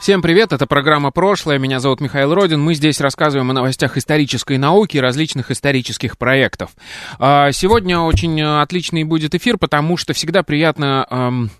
Всем привет, это программа «Прошлое», меня зовут Михаил Родин, мы здесь рассказываем о новостях исторической науки и различных исторических проектов. А, сегодня очень отличный будет эфир, потому что всегда приятно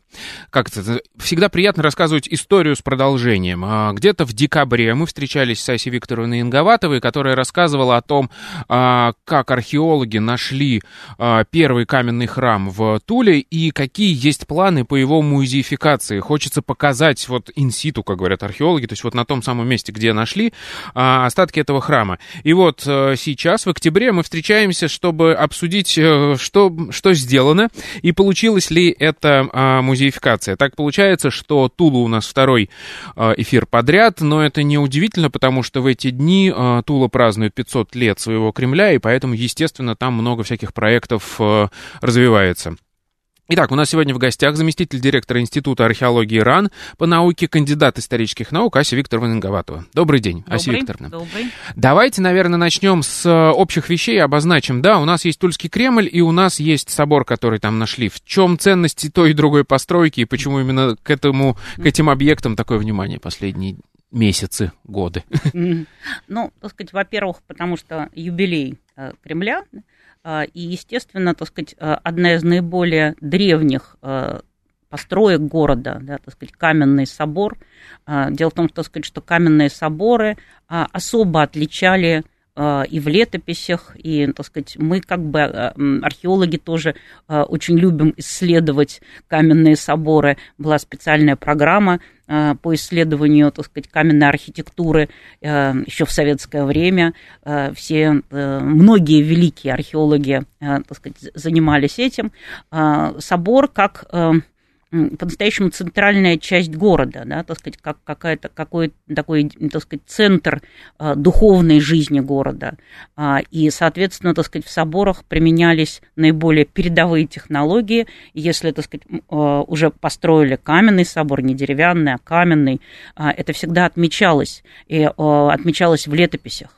как это, всегда приятно рассказывать историю с продолжением. А, где-то в декабре мы встречались с Асей Викторовной Инговатовой, которая рассказывала о том, а, как археологи нашли а, первый каменный храм в Туле и какие есть планы по его музеификации. Хочется показать вот инситу, как говорят археологи, то есть вот на том самом месте, где нашли остатки этого храма. И вот сейчас, в октябре, мы встречаемся, чтобы обсудить, э, что, что сделано и получилось ли это музей музеификация. Так получается, что Тула у нас второй э, эфир подряд, но это не удивительно, потому что в эти дни э, Тула празднует 500 лет своего Кремля, и поэтому, естественно, там много всяких проектов э, развивается. Итак, у нас сегодня в гостях заместитель директора Института археологии РАН по науке, кандидат исторических наук Ася Викторовна Инговатова. Добрый день, добрый, Ася Викторовна. Добрый. Давайте, наверное, начнем с э, общих вещей, обозначим. Да, у нас есть Тульский Кремль, и у нас есть собор, который там нашли. В чем ценности той и другой постройки, и почему именно к, этому, к этим объектам такое внимание последние месяцы, годы? Ну, так сказать, во-первых, потому что юбилей э, Кремля – и, естественно, так сказать, а, одна из наиболее древних а, построек города, да, так сказать, каменный собор. Дело в том, так сказать, что каменные соборы особо отличали и в летописях, и, так сказать, мы как бы археологи тоже очень любим исследовать каменные соборы. Была специальная программа Э, по исследованию, так сказать, каменной архитектуры э, еще в советское время. Э, все, многие великие археологи, так сказать, занимались этим. Собор как по-настоящему центральная часть города, да, так сказать, как какая-то, какой такой, так сказать, центр а, духовной жизни города. А, и, соответственно, так сказать, в соборах применялись наиболее передовые технологии. Если, так сказать, а, уже построили каменный собор, не деревянный, а каменный, это всегда отмечалось, и отмечалось в летописях.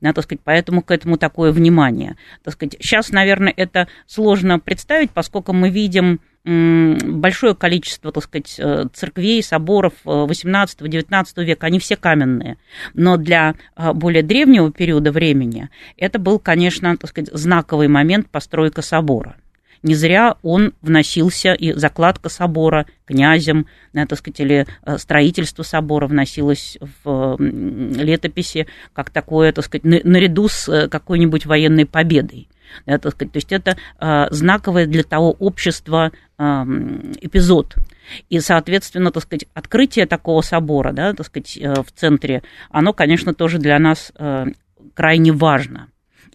Да, так сказать, поэтому к этому такое внимание. Так сказать, сейчас, наверное, это сложно представить, поскольку мы видим большое количество, так сказать, э, церквей, соборов 18-19 э, века, они все каменные. Но для э, более древнего периода времени это был, конечно, так сказать, знаковый момент постройка собора. Не зря он вносился, и закладка собора князем, так сказать, или строительство собора вносилось в летописи как такое, так сказать, наряду с какой-нибудь военной победой. Сказать, то есть это э, знаковое для того общества э, эпизод. И, соответственно, так сказать, открытие такого собора, да, так сказать, э, в центре, оно, конечно, тоже для нас э, крайне важно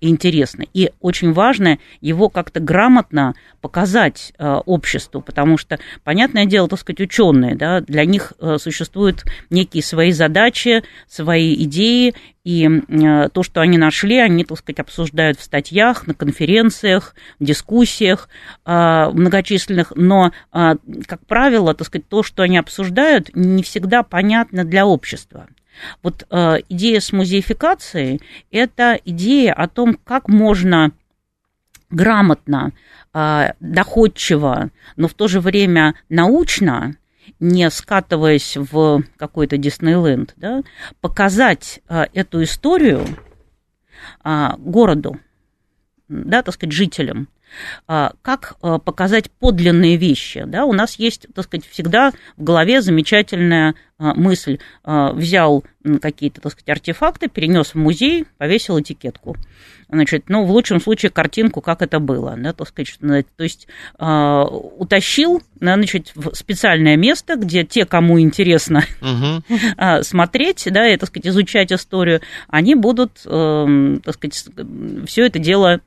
и интересно. И очень важно его как-то грамотно показать э, обществу, потому что, понятное дело, так сказать, ученые, да, для них э, существуют некие свои задачи, свои идеи, и э, то, что они нашли, они, так сказать, обсуждают в статьях, на конференциях, дискуссиях э, многочисленных, но, э, как правило, так сказать, то, что они обсуждают, не всегда понятно для общества. Вот э, идея с музеификацией – это идея о том, как можно грамотно, э, доходчиво, но в то же время научно, не скатываясь в какой-то Диснейленд, да, показать э, эту историю э, городу, да, так сказать, жителям, а, как а, показать подлинные вещи. Да? У нас есть, так сказать, всегда в голове замечательная мысль. Взял какие-то, так сказать, артефакты, перенес в музей, повесил этикетку значит, ну, в лучшем случае картинку, как это было, да, так сказать, то есть э, утащил, значит, в специальное место, где те, кому интересно угу. смотреть, да, и, так сказать, изучать историю, они будут, э, так сказать, все это дело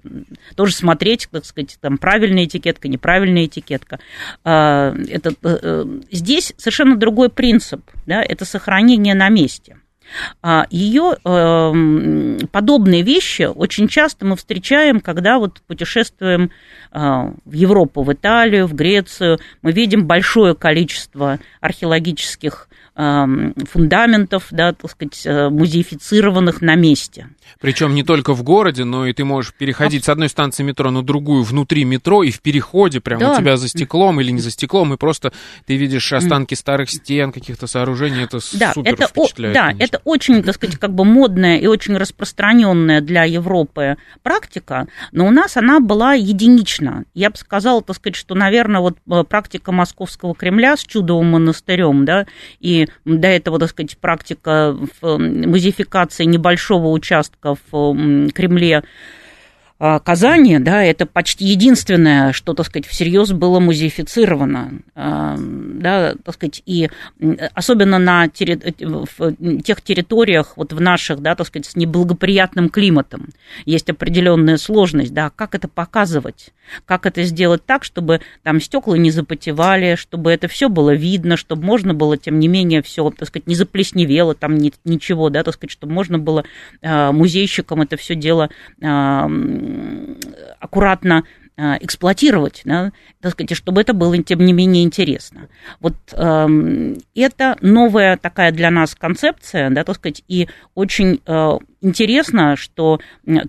тоже смотреть, так сказать, там, правильная этикетка, неправильная этикетка. Э, это, э, здесь совершенно другой принцип, да, это сохранение на месте – А ее э, подобные вещи очень часто мы встречаем, когда вот путешествуем э, в Европу, в Италию, в Грецию. Мы видим большое количество археологических Эм, фундаментов, да, так сказать, э, музеифицированных на месте. Причем не только в городе, но и ты можешь переходить а... с одной станции метро на другую внутри метро, и в переходе прямо да. у тебя за стеклом или не за стеклом, и просто ты видишь останки старых стен, каких-то сооружений, это да, супер это впечатляет. О, да, конечно. это очень, так сказать, как бы модная и очень распространенная для Европы практика, но у нас она была единична. Я бы сказала, так сказать, что, наверное, вот э, практика Московского Кремля с чудовым монастырем, да, и до этого, так сказать, практика в музеификации небольшого участка в Кремле Казани, да, это почти единственное, что, так сказать, всерьез было музеифицировано, а, да, так сказать, и особенно на терри... в тех территориях, вот в наших, да, так сказать, с неблагоприятным климатом, есть определенная сложность, да, как это показывать, как это сделать так, чтобы там стекла не запотевали, чтобы это все было видно, чтобы можно было, тем не менее, все, так сказать, не заплесневело там ничего, да, так сказать, чтобы можно было а, музейщикам это все дело аккуратно э, эксплуатировать, да, так сказать, чтобы это было, тем не менее, интересно. Вот э, это новая такая для нас концепция, да, так сказать, и очень э, интересно, что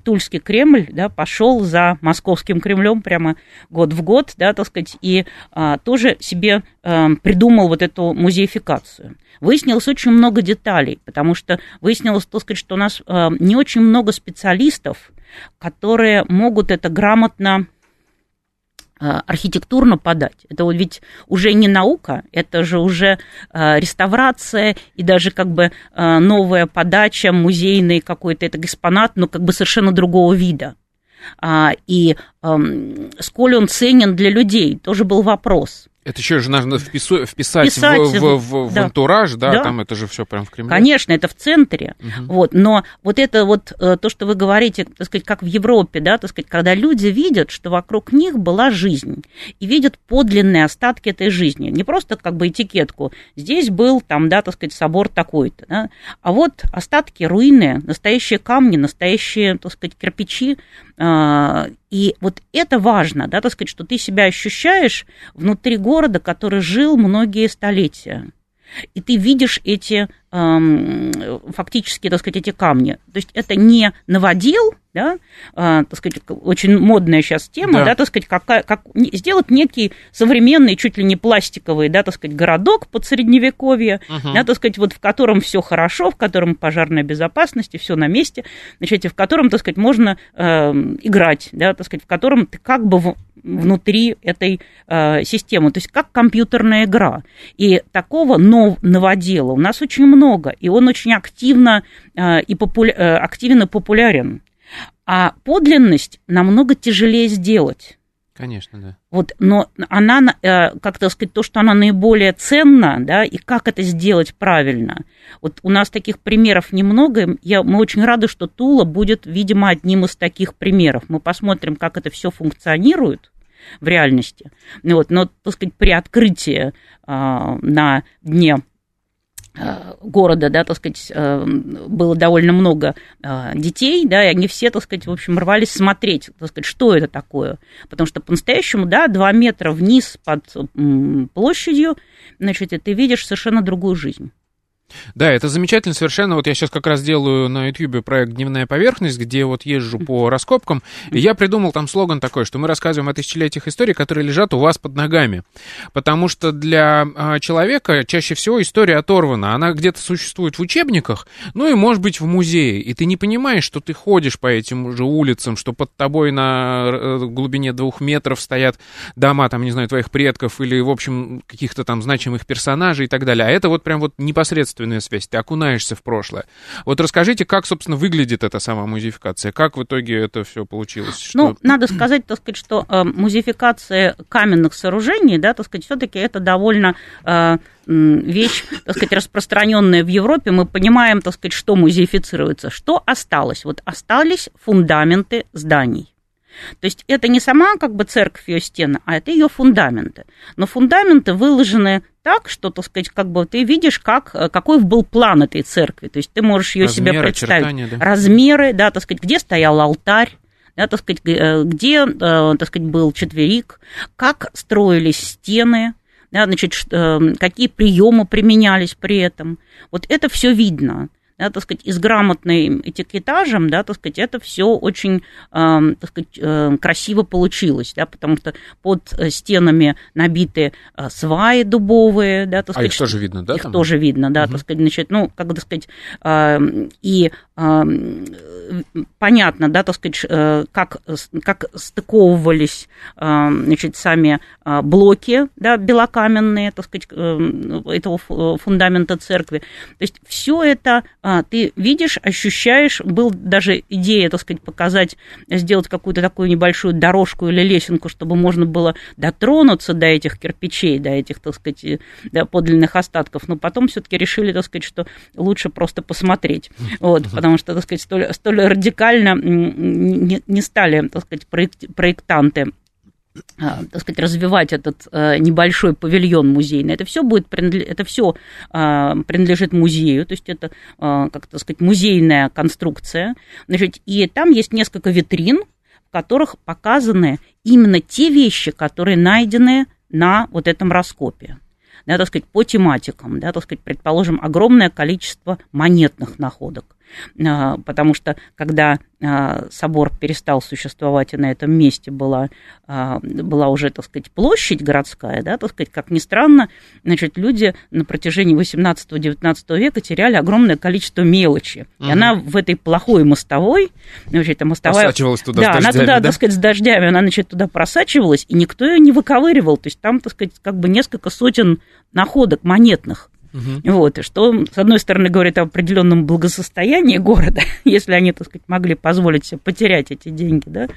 Тульский Кремль, да, пошел за Московским Кремлем прямо год в год, да, так сказать, и э, тоже себе э, придумал вот эту музеификацию. Выяснилось очень много деталей, потому что выяснилось, так сказать, что у нас э, не очень много специалистов, которые могут это грамотно а, архитектурно подать. Это вот ведь уже не наука, это же уже а, реставрация и даже как бы а, новая подача музейный какой-то этот экспонат, но как бы совершенно другого вида. И сколь он ценен для людей, тоже был вопрос. Это еще же нужно впису, вписать, Писать, в, в, в, да. в антураж, да? да, там это же все прям в Кремле. Конечно, это в центре, угу. вот, но вот это вот э, то, что вы говорите, так сказать, как в Европе, да, так сказать, когда люди видят, что вокруг них была жизнь, и видят подлинные остатки этой жизни, не просто как бы этикетку, здесь был там, да, так сказать, собор такой-то, да, а вот остатки, руины, настоящие камни, настоящие, так сказать, кирпичи, а, и вот это важно, да, так сказать, что ты себя ощущаешь внутри города, который жил многие столетия. И ты видишь эти фактически, так сказать, эти камни. То есть это не новодел, да, а, так сказать, очень модная сейчас тема, да, да так сказать, как, как сделать некий современный, чуть ли не пластиковый, да, так сказать, городок под средневековье, угу. да, так сказать, вот в котором все хорошо, в котором пожарная безопасность, все на месте, значит, и в котором, так сказать, можно э, играть, да, так сказать, в котором ты как бы в, внутри этой э, системы, то есть как компьютерная игра. И такого нов, новодела у нас очень много, и он очень активно э, и популя, э, активно популярен. А подлинность намного тяжелее сделать. Конечно, да. Вот, но она, э, как то сказать, то, что она наиболее ценна, да, и как это сделать правильно. Вот у нас таких примеров немного. Я, мы очень рады, что Тула будет, видимо, одним из таких примеров. Мы посмотрим, как это все функционирует в реальности. Вот, но, так сказать, при открытии э, на дне города, да, так сказать, э, было довольно много э, детей, да, и они все, так сказать, в общем, рвались смотреть, так сказать, что это такое. Потому что по-настоящему, да, два метра вниз под площадью, значит, ты видишь совершенно другую жизнь. Да, это замечательно совершенно. Вот я сейчас как раз делаю на YouTube проект «Дневная поверхность», где вот езжу по раскопкам, и я придумал там слоган такой, что мы рассказываем о тысячелетиях историй, которые лежат у вас под ногами. Потому что для а, человека чаще всего история оторвана. Она где-то существует в учебниках, ну и, может быть, в музее. И ты не понимаешь, что ты ходишь по этим же улицам, что под тобой на э, глубине двух метров стоят дома, там, не знаю, твоих предков или, в общем, каких-то там значимых персонажей и так далее. А это вот прям вот непосредственно родственная связь, ты окунаешься в прошлое. Вот расскажите, как, собственно, выглядит эта самая музеификация, как в итоге это все получилось? Что... Ну, надо сказать, так сказать, что э, музеификация каменных сооружений, да, так сказать, все-таки это довольно э, вещь, так сказать, распространенная в Европе. Мы понимаем, так сказать, что музеифицируется, что осталось. Вот остались фундаменты зданий. То есть это не сама как бы церковь ее стены, а это ее фундаменты. Но фундаменты выложены так, что, так сказать, как бы ты видишь, как, какой был план этой церкви. То есть ты можешь ее себе представить. Да. Размеры, да, так сказать, где стоял алтарь, да, так сказать, э, где, э, так сказать, был четверик, как строились стены, да, значит, э, какие приемы применялись при этом. Вот это все видно да, так сказать, и с грамотным этикетажем, да, так сказать, это все очень, э, так сказать, э, красиво получилось, да, потому что под стенами набиты э, сваи дубовые, да, так сказать. А их тоже видно, да? Их там? тоже видно, да, угу. так сказать, значит, ну, как бы сказать, э, и э, понятно, да, так сказать, э, как, как стыковывались, э, значит, сами э, блоки, да, белокаменные, так сказать, э, этого фундамента церкви. То есть все это ты видишь, ощущаешь, был даже идея, так сказать, показать, сделать какую-то такую небольшую дорожку или лесенку, чтобы можно было дотронуться до этих кирпичей, до этих, так сказать, до подлинных остатков, но потом все-таки решили, так сказать, что лучше просто посмотреть, вот, потому что, так сказать, столь, столь радикально не, не стали, так сказать, проектанты а, так сказать, развивать этот э, небольшой павильон музейный. Это все будет это все а, принадлежит музею, то есть это, а, как так сказать, музейная конструкция. Значит, и там есть несколько витрин, в которых показаны именно те вещи, которые найдены на вот этом раскопе да, так сказать, по тематикам, да, так сказать, предположим, огромное количество монетных находок, потому что когда а, собор перестал существовать, и на этом месте была, а, была уже, так сказать, площадь городская, да, так сказать, как ни странно, значит, люди на протяжении 18-19 века теряли огромное количество мелочи. Угу. И она в этой плохой мостовой, значит, мостовая... Просачивалась туда да, дождями, она туда, да? так сказать, с дождями, она, значит, туда просачивалась, и никто ее не выковыривал. То есть там, так сказать, как бы несколько сотен находок монетных. Угу. Вот, и что, с одной стороны, говорит о определенном благосостоянии города, если они, так сказать, могли позволить себе потерять эти деньги, да,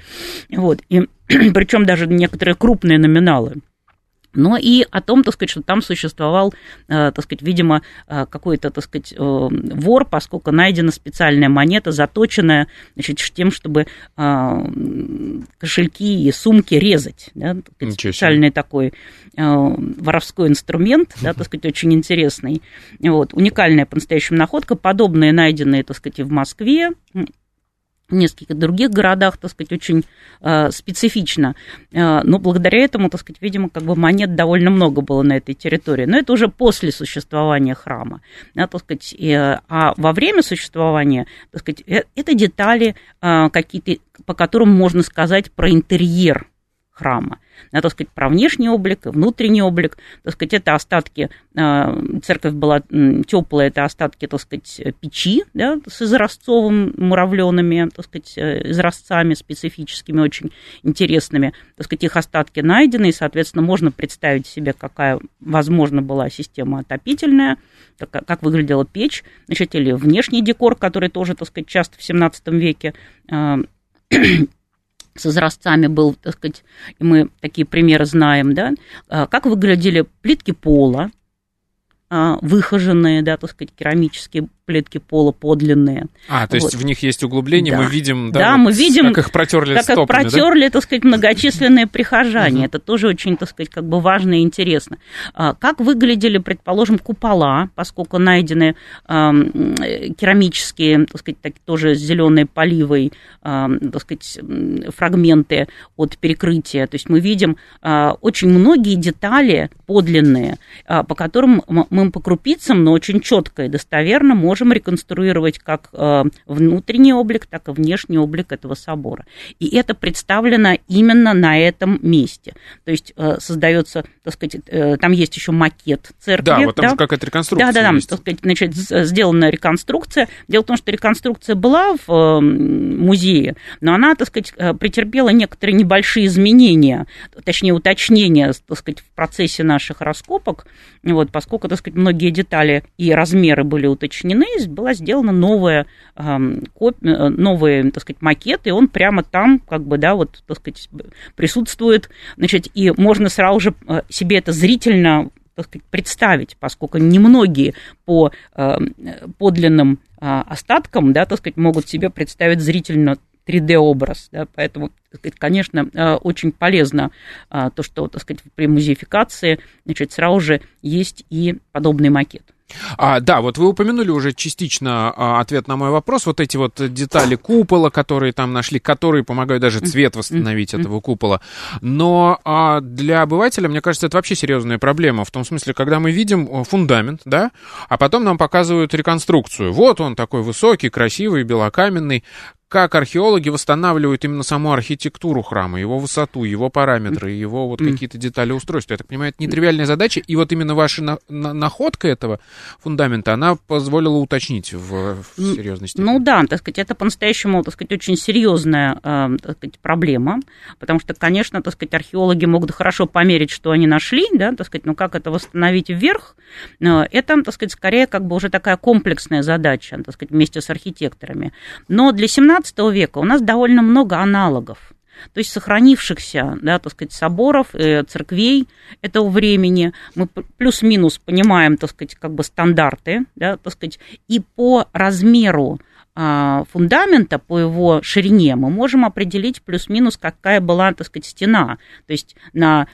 вот, и причем даже некоторые крупные номиналы но и о том, так сказать, что там существовал, э, так сказать, видимо, э, какой-то, так сказать, э, вор, поскольку найдена специальная монета, заточенная, значит, тем, чтобы кошельки и сумки резать, да, сказать, специальный такой воровской инструмент, да, так сказать, очень интересный, вот, уникальная по-настоящему находка, подобные найденные, так сказать, и в Москве, в нескольких других городах, так сказать, очень э, специфично. Э, но благодаря этому, так сказать, видимо, как бы монет довольно много было на этой территории. Но это уже после существования храма. Да, так сказать, э, а во время существования, так сказать, э, это детали э, какие-то, по которым можно сказать про интерьер храма. Да, так сказать, про внешний облик, внутренний облик, так сказать, это остатки, а, церковь была теплая, это остатки, так сказать, печи, да, с изразцовым муравленными, так сказать, э, изразцами специфическими, очень интересными, так сказать, их остатки найдены, и, соответственно, можно представить себе, какая, возможно, была система отопительная, как, как выглядела печь, значит, или внешний декор, который тоже, так сказать, часто в 17 веке с изразцами был, так сказать, и мы такие примеры знаем, да, а, как выглядели плитки пола, а, выхоженные, да, так сказать, керамические плитки пола подлинные. А, то есть вот. в них есть углубления, да. мы видим, да, да вот мы видим, как их протерли как стопами, их протерли, да? так сказать, многочисленные прихожане. Это тоже очень, так сказать, как бы важно и интересно. А, как выглядели, предположим, купола, поскольку найдены керамические, так сказать, так, тоже зеленые поливой, так сказать, фрагменты от перекрытия. То есть мы видим а, очень многие детали подлинные, а, по которым мы по крупицам, но очень четко и достоверно можем можем реконструировать как э, внутренний облик, так и внешний облик этого собора. И это представлено именно на этом месте. То есть э, создается, так сказать, э, там есть еще макет церкви. Да, вот там да? какая-то реконструкция Да, да, да, так сказать, значит, сделана реконструкция. Дело в том, что реконструкция была в музее, но она, так сказать, претерпела некоторые небольшие изменения, точнее, уточнения, так сказать, в процессе наших раскопок, вот, поскольку, так сказать, многие детали и размеры были уточнены, была сделана новая, новый, так сказать, макет, и он прямо там, как бы, да, вот, так сказать, присутствует, значит, и можно сразу же э, себе это зрительно так сказать, представить, поскольку немногие по подлинным остаткам, да, так сказать, могут себе представить зрительно 3D-образ, да, поэтому, конечно, очень полезно то, что, так сказать, при музеификации, значит, сразу же есть и подобный макет. А, да, вот вы упомянули уже частично а, ответ на мой вопрос. Вот эти вот детали купола, которые там нашли, которые помогают даже цвет восстановить этого купола. Но а, для обывателя, мне кажется, это вообще серьезная проблема. В том смысле, когда мы видим фундамент, да, а потом нам показывают реконструкцию. Вот он такой высокий, красивый, белокаменный как археологи восстанавливают именно саму архитектуру храма, его высоту, его параметры, его вот какие-то детали устройства. Я так понимаю, это нетривиальная задача, и вот именно ваша на, на, находка этого фундамента, она позволила уточнить в, в серьезности. Ну да, так сказать, это по-настоящему, так сказать, очень серьезная э, так сказать, проблема, потому что, конечно, так сказать, археологи могут хорошо померить, что они нашли, да, так сказать, но как это восстановить вверх, э, это, так сказать, скорее как бы уже такая комплексная задача, так сказать, вместе с архитекторами. Но для 17 XIX века у нас довольно много аналогов. То есть сохранившихся, да, так сказать, соборов, э, церквей этого времени, мы плюс-минус понимаем, так сказать, как бы стандарты, да, так сказать, и по размеру фундамента, по его ширине, мы можем определить плюс-минус, какая была, так сказать, стена. То есть на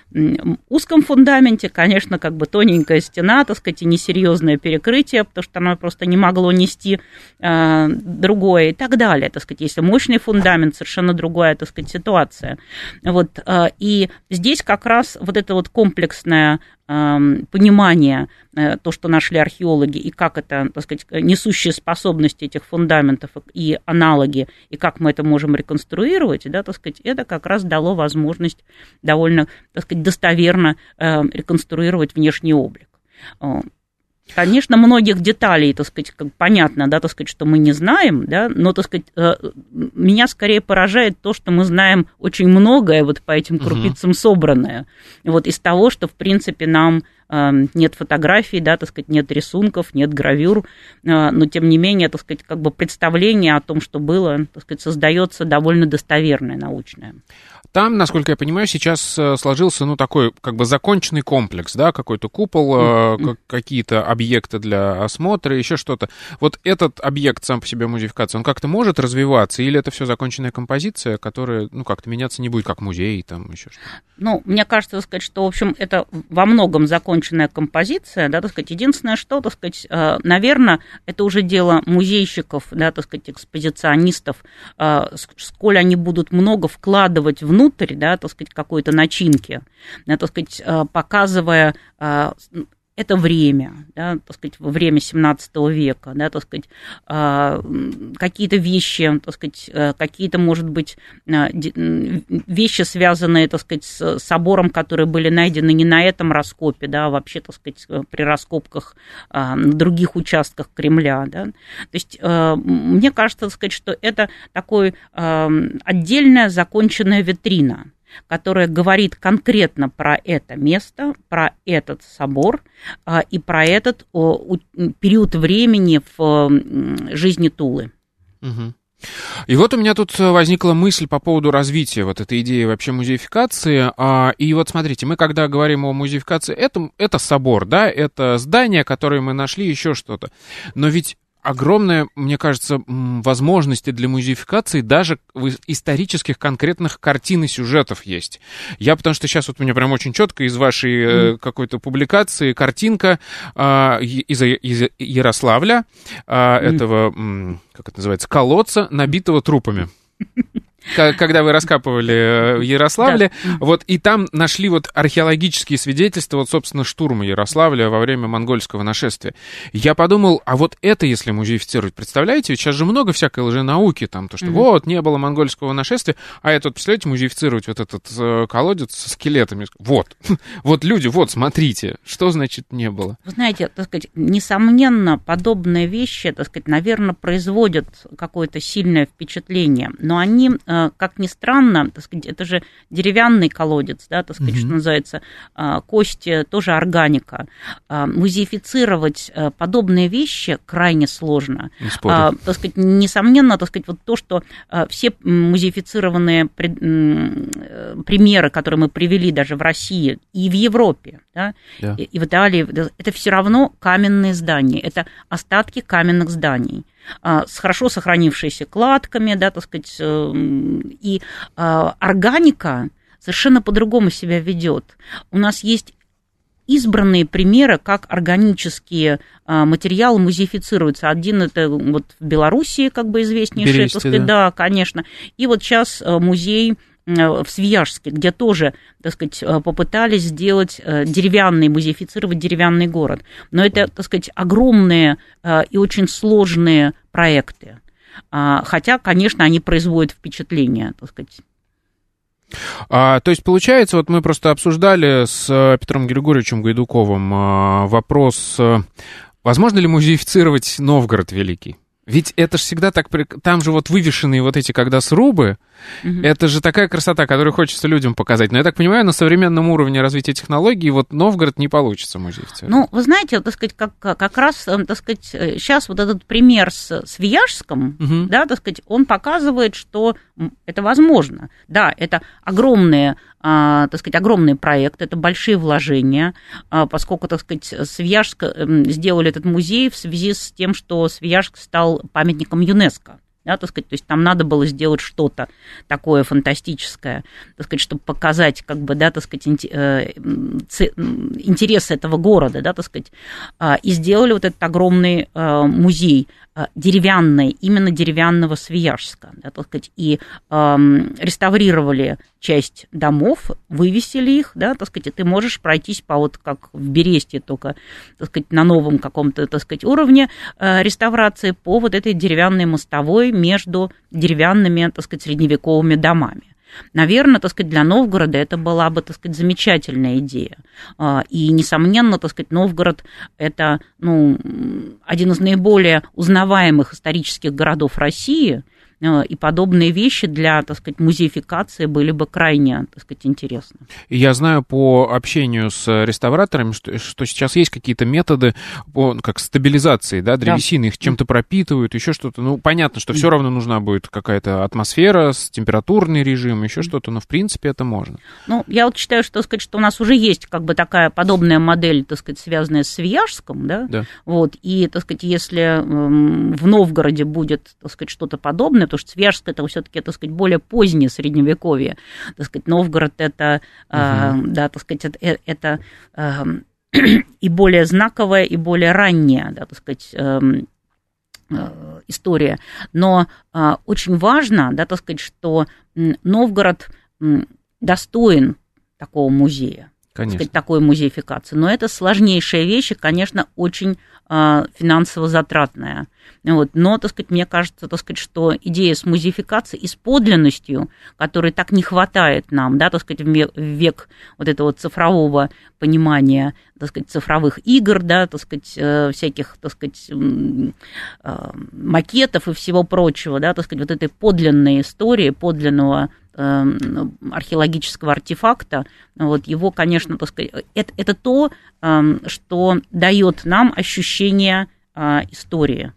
узком фундаменте, конечно, как бы тоненькая стена, так сказать, и несерьезное перекрытие, потому что оно просто не могло нести э, другое и так далее. Так сказать, если мощный фундамент, совершенно другая, так сказать, ситуация. Вот, э, и здесь как раз вот это вот комплексное понимание, э, то, что нашли археологи, и как это, так сказать, несущие способности этих фундаментов и аналоги, и как мы это можем реконструировать, да, так сказать, это как раз дало возможность довольно, так сказать, достоверно реконструировать внешний облик. Конечно, многих деталей, так сказать, как понятно, да, так сказать, что мы не знаем, да, но, так сказать, э, меня скорее поражает то, что мы знаем очень многое вот по этим крупицам угу. собранное. Вот из того, что, в принципе, нам э, нет фотографий, да, так сказать, нет рисунков, нет гравюр, э, но тем не менее, так сказать, как бы представление о том, что было, так сказать, создается довольно достоверное научное. Там, насколько я понимаю, сейчас э, сложился, ну, такой, как бы, законченный комплекс, да, какой-то купол, mm-hmm. какие-то объекты для осмотра, еще что-то. Вот этот объект сам по себе музеификации, он как-то может развиваться, или это все законченная композиция, которая, ну, как-то меняться не будет, как музей, там, еще что-то? Ну, мне кажется, так сказать, что, в общем, это во многом законченная композиция, да, так сказать, единственное, что, так сказать, э, наверное, это уже дело музейщиков, да, так сказать, экспозиционистов, сколь они будут много вкладывать внутрь внутрь, да, так сказать, какой-то начинки, да, так сказать, э, показывая э, это время, да, так сказать, время 17 века, да, так сказать, э, какие-то вещи, так сказать, какие-то, может быть, вещи, связанные, так сказать, с собором, которые были найдены не на этом раскопе, да, а вообще, так сказать, при раскопках на других участках Кремля, да. То есть, мне кажется, так сказать, что это такой отдельная законченная витрина, которая говорит конкретно про это место, про этот собор а, и про этот период времени в жизни Тулы. Угу. И вот у меня тут возникла мысль по поводу развития вот этой идеи вообще музеификации. А, и вот смотрите, мы когда говорим о музеификации, это, это собор, да, это здание, которое мы нашли, еще что-то. Но ведь огромная, мне кажется, возможности для музеификации даже в исторических конкретных картин и сюжетов есть. Я потому что сейчас вот у меня прям очень четко из вашей mm. какой-то публикации картинка э, из, из Ярославля, э, mm. этого, как это называется, колодца, набитого трупами. Когда вы раскапывали э, Ярославле, да. вот, и там нашли вот археологические свидетельства, вот, собственно, штурма Ярославля во время монгольского нашествия. Я подумал, а вот это, если музеифицировать, представляете, ведь сейчас же много всякой лженауки, там, то, что mm-hmm. вот, не было монгольского нашествия, а это, вот, представляете, музеифицировать вот этот э, колодец со скелетами. Вот, вот люди, вот, смотрите, что значит не было? Вы знаете, так сказать, несомненно, подобные вещи, так сказать, наверное, производят какое-то сильное впечатление, но они Э, как ни странно, так сказать, это же деревянный колодец, да, так сказать, угу. что называется, э, кости тоже органика. Э, музеифицировать подобные вещи крайне сложно. А, так сказать, несомненно, так сказать, вот то, что все музеифицированные примеры, которые мы привели даже в России и в Европе, да, да. и в Италии, это все равно каменные здания, это остатки каменных зданий. С хорошо сохранившимися кладками, да, так сказать, и органика совершенно по-другому себя ведет. У нас есть избранные примеры, как органические а, материалы музеифицируются. Один это вот в Белоруссии, как бы известнейший, Бересте, так сказать, да. да, конечно. И вот сейчас а, музей в Свияжске, где тоже, так сказать, а, попытались сделать деревянный, музеифицировать деревянный город. Но это, так сказать, огромные и очень сложные проекты. Хотя, конечно, они производят впечатление, так сказать. А, то есть, получается, вот мы просто обсуждали с э, Петром Григорьевичем Гайдуковым а, вопрос, а, возможно ли музеифицировать Новгород Великий? Ведь это же всегда так... Там же вот вывешенные вот эти, когда срубы, угу. это же такая красота, которую хочется людям показать. Но я так понимаю, на современном уровне развития технологий вот Новгород не получится музей. Ну, вы знаете, так сказать, как, как раз, эм, так сказать, сейчас вот этот пример с, с Вияжском, угу. да, так сказать, он показывает, что это возможно. Да, это огромные так сказать, огромный проект, это большие вложения, а, поскольку, так сказать, Свияжск эм, сделали этот музей в связи с тем, что Свияжск стал памятником ЮНЕСКО. Да, так сказать, то есть там надо было сделать что-то такое фантастическое, так сказать, чтобы показать, как бы, да, так сказать, э, интерес этого города, да, так сказать, а, и сделали вот этот огромный э, музей э, деревянный, именно деревянного Свияжска, да, так сказать, и реставрировали часть домов, вывесили их, да, так сказать, и ты можешь пройтись по вот как в Бересте, только, так сказать, на новом каком-то, так сказать, уровне э, реставрации по вот этой деревянной мостовой между деревянными, так сказать, средневековыми домами. Наверное, так сказать, для Новгорода это была бы, так сказать, замечательная идея. А, и, несомненно, так сказать, Новгород – это ну, один из наиболее узнаваемых исторических городов России – и подобные вещи для, так сказать, музеификации были бы крайне, так сказать, интересны. Я знаю по общению с реставраторами, что, что сейчас есть какие-то методы по, как стабилизации, да, древесины, да. их чем-то пропитывают, еще что-то. Ну, понятно, что все равно нужна будет какая-то атмосфера, температурный режим, еще что-то, но в принципе это можно. Ну, я вот считаю, что, так сказать, что у нас уже есть как бы такая подобная модель, так сказать, связанная с Свияжском, да, да. вот, и, так сказать, если в Новгороде будет, так сказать, что-то подобное, потому что Свияжск это все-таки, так сказать, более позднее средневековье, так сказать, Новгород это, угу. э, да, так сказать, это, это э, и более знаковое, и более раннее, да, так сказать, э, история. Но э, очень важно, да, так сказать, что Новгород достоин такого музея. Конечно. сказать, такой музеификации. Но это сложнейшая вещь и, конечно, очень э, финансово затратная. Вот. Но, так сказать, мне кажется, так сказать, что идея с музеификацией и с подлинностью, которой так не хватает нам, да, так сказать, в век вот этого цифрового понимания, так сказать, цифровых игр, да, так сказать, э, всяких, так сказать, э, макетов и всего прочего, да, так сказать, вот этой подлинной истории, подлинного археологического артефакта, вот его, конечно, так сказать, это, это то, эм, что дает нам ощущение э, истории.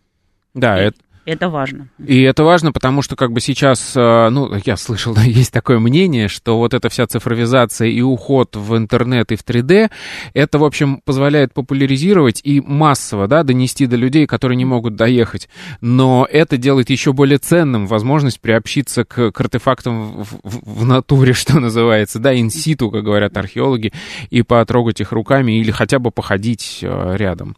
Да, это, это важно. И это важно, потому что как бы сейчас, э, ну, я слышал, да, есть такое мнение, что вот эта вся цифровизация и уход в интернет и в 3D, это, в общем, позволяет популяризировать и массово, да, донести до людей, которые не могут доехать. Но это делает еще более ценным возможность приобщиться к, к артефактам в, в, в натуре, что называется, да, инситу, как говорят археологи, и потрогать их руками или хотя бы походить э, рядом.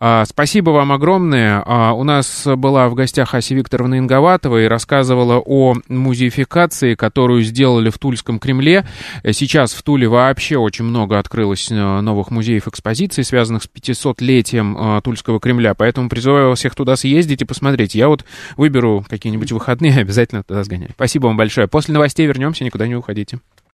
А, спасибо вам огромное. А, у нас была в гостях Ася Викторовна Инговатова и рассказывала о музеификации, которую сделали в Тульском Кремле. Сейчас в Туле вообще очень много открылось э, новых музеев экспозиций, связанных с 500-летием э, Тульского Кремля, поэтому призываю всех туда съездить и посмотреть. Я вот выберу какие-нибудь выходные, обязательно туда сгоняю. Спасибо вам большое. После новостей вернемся, никуда не уходите.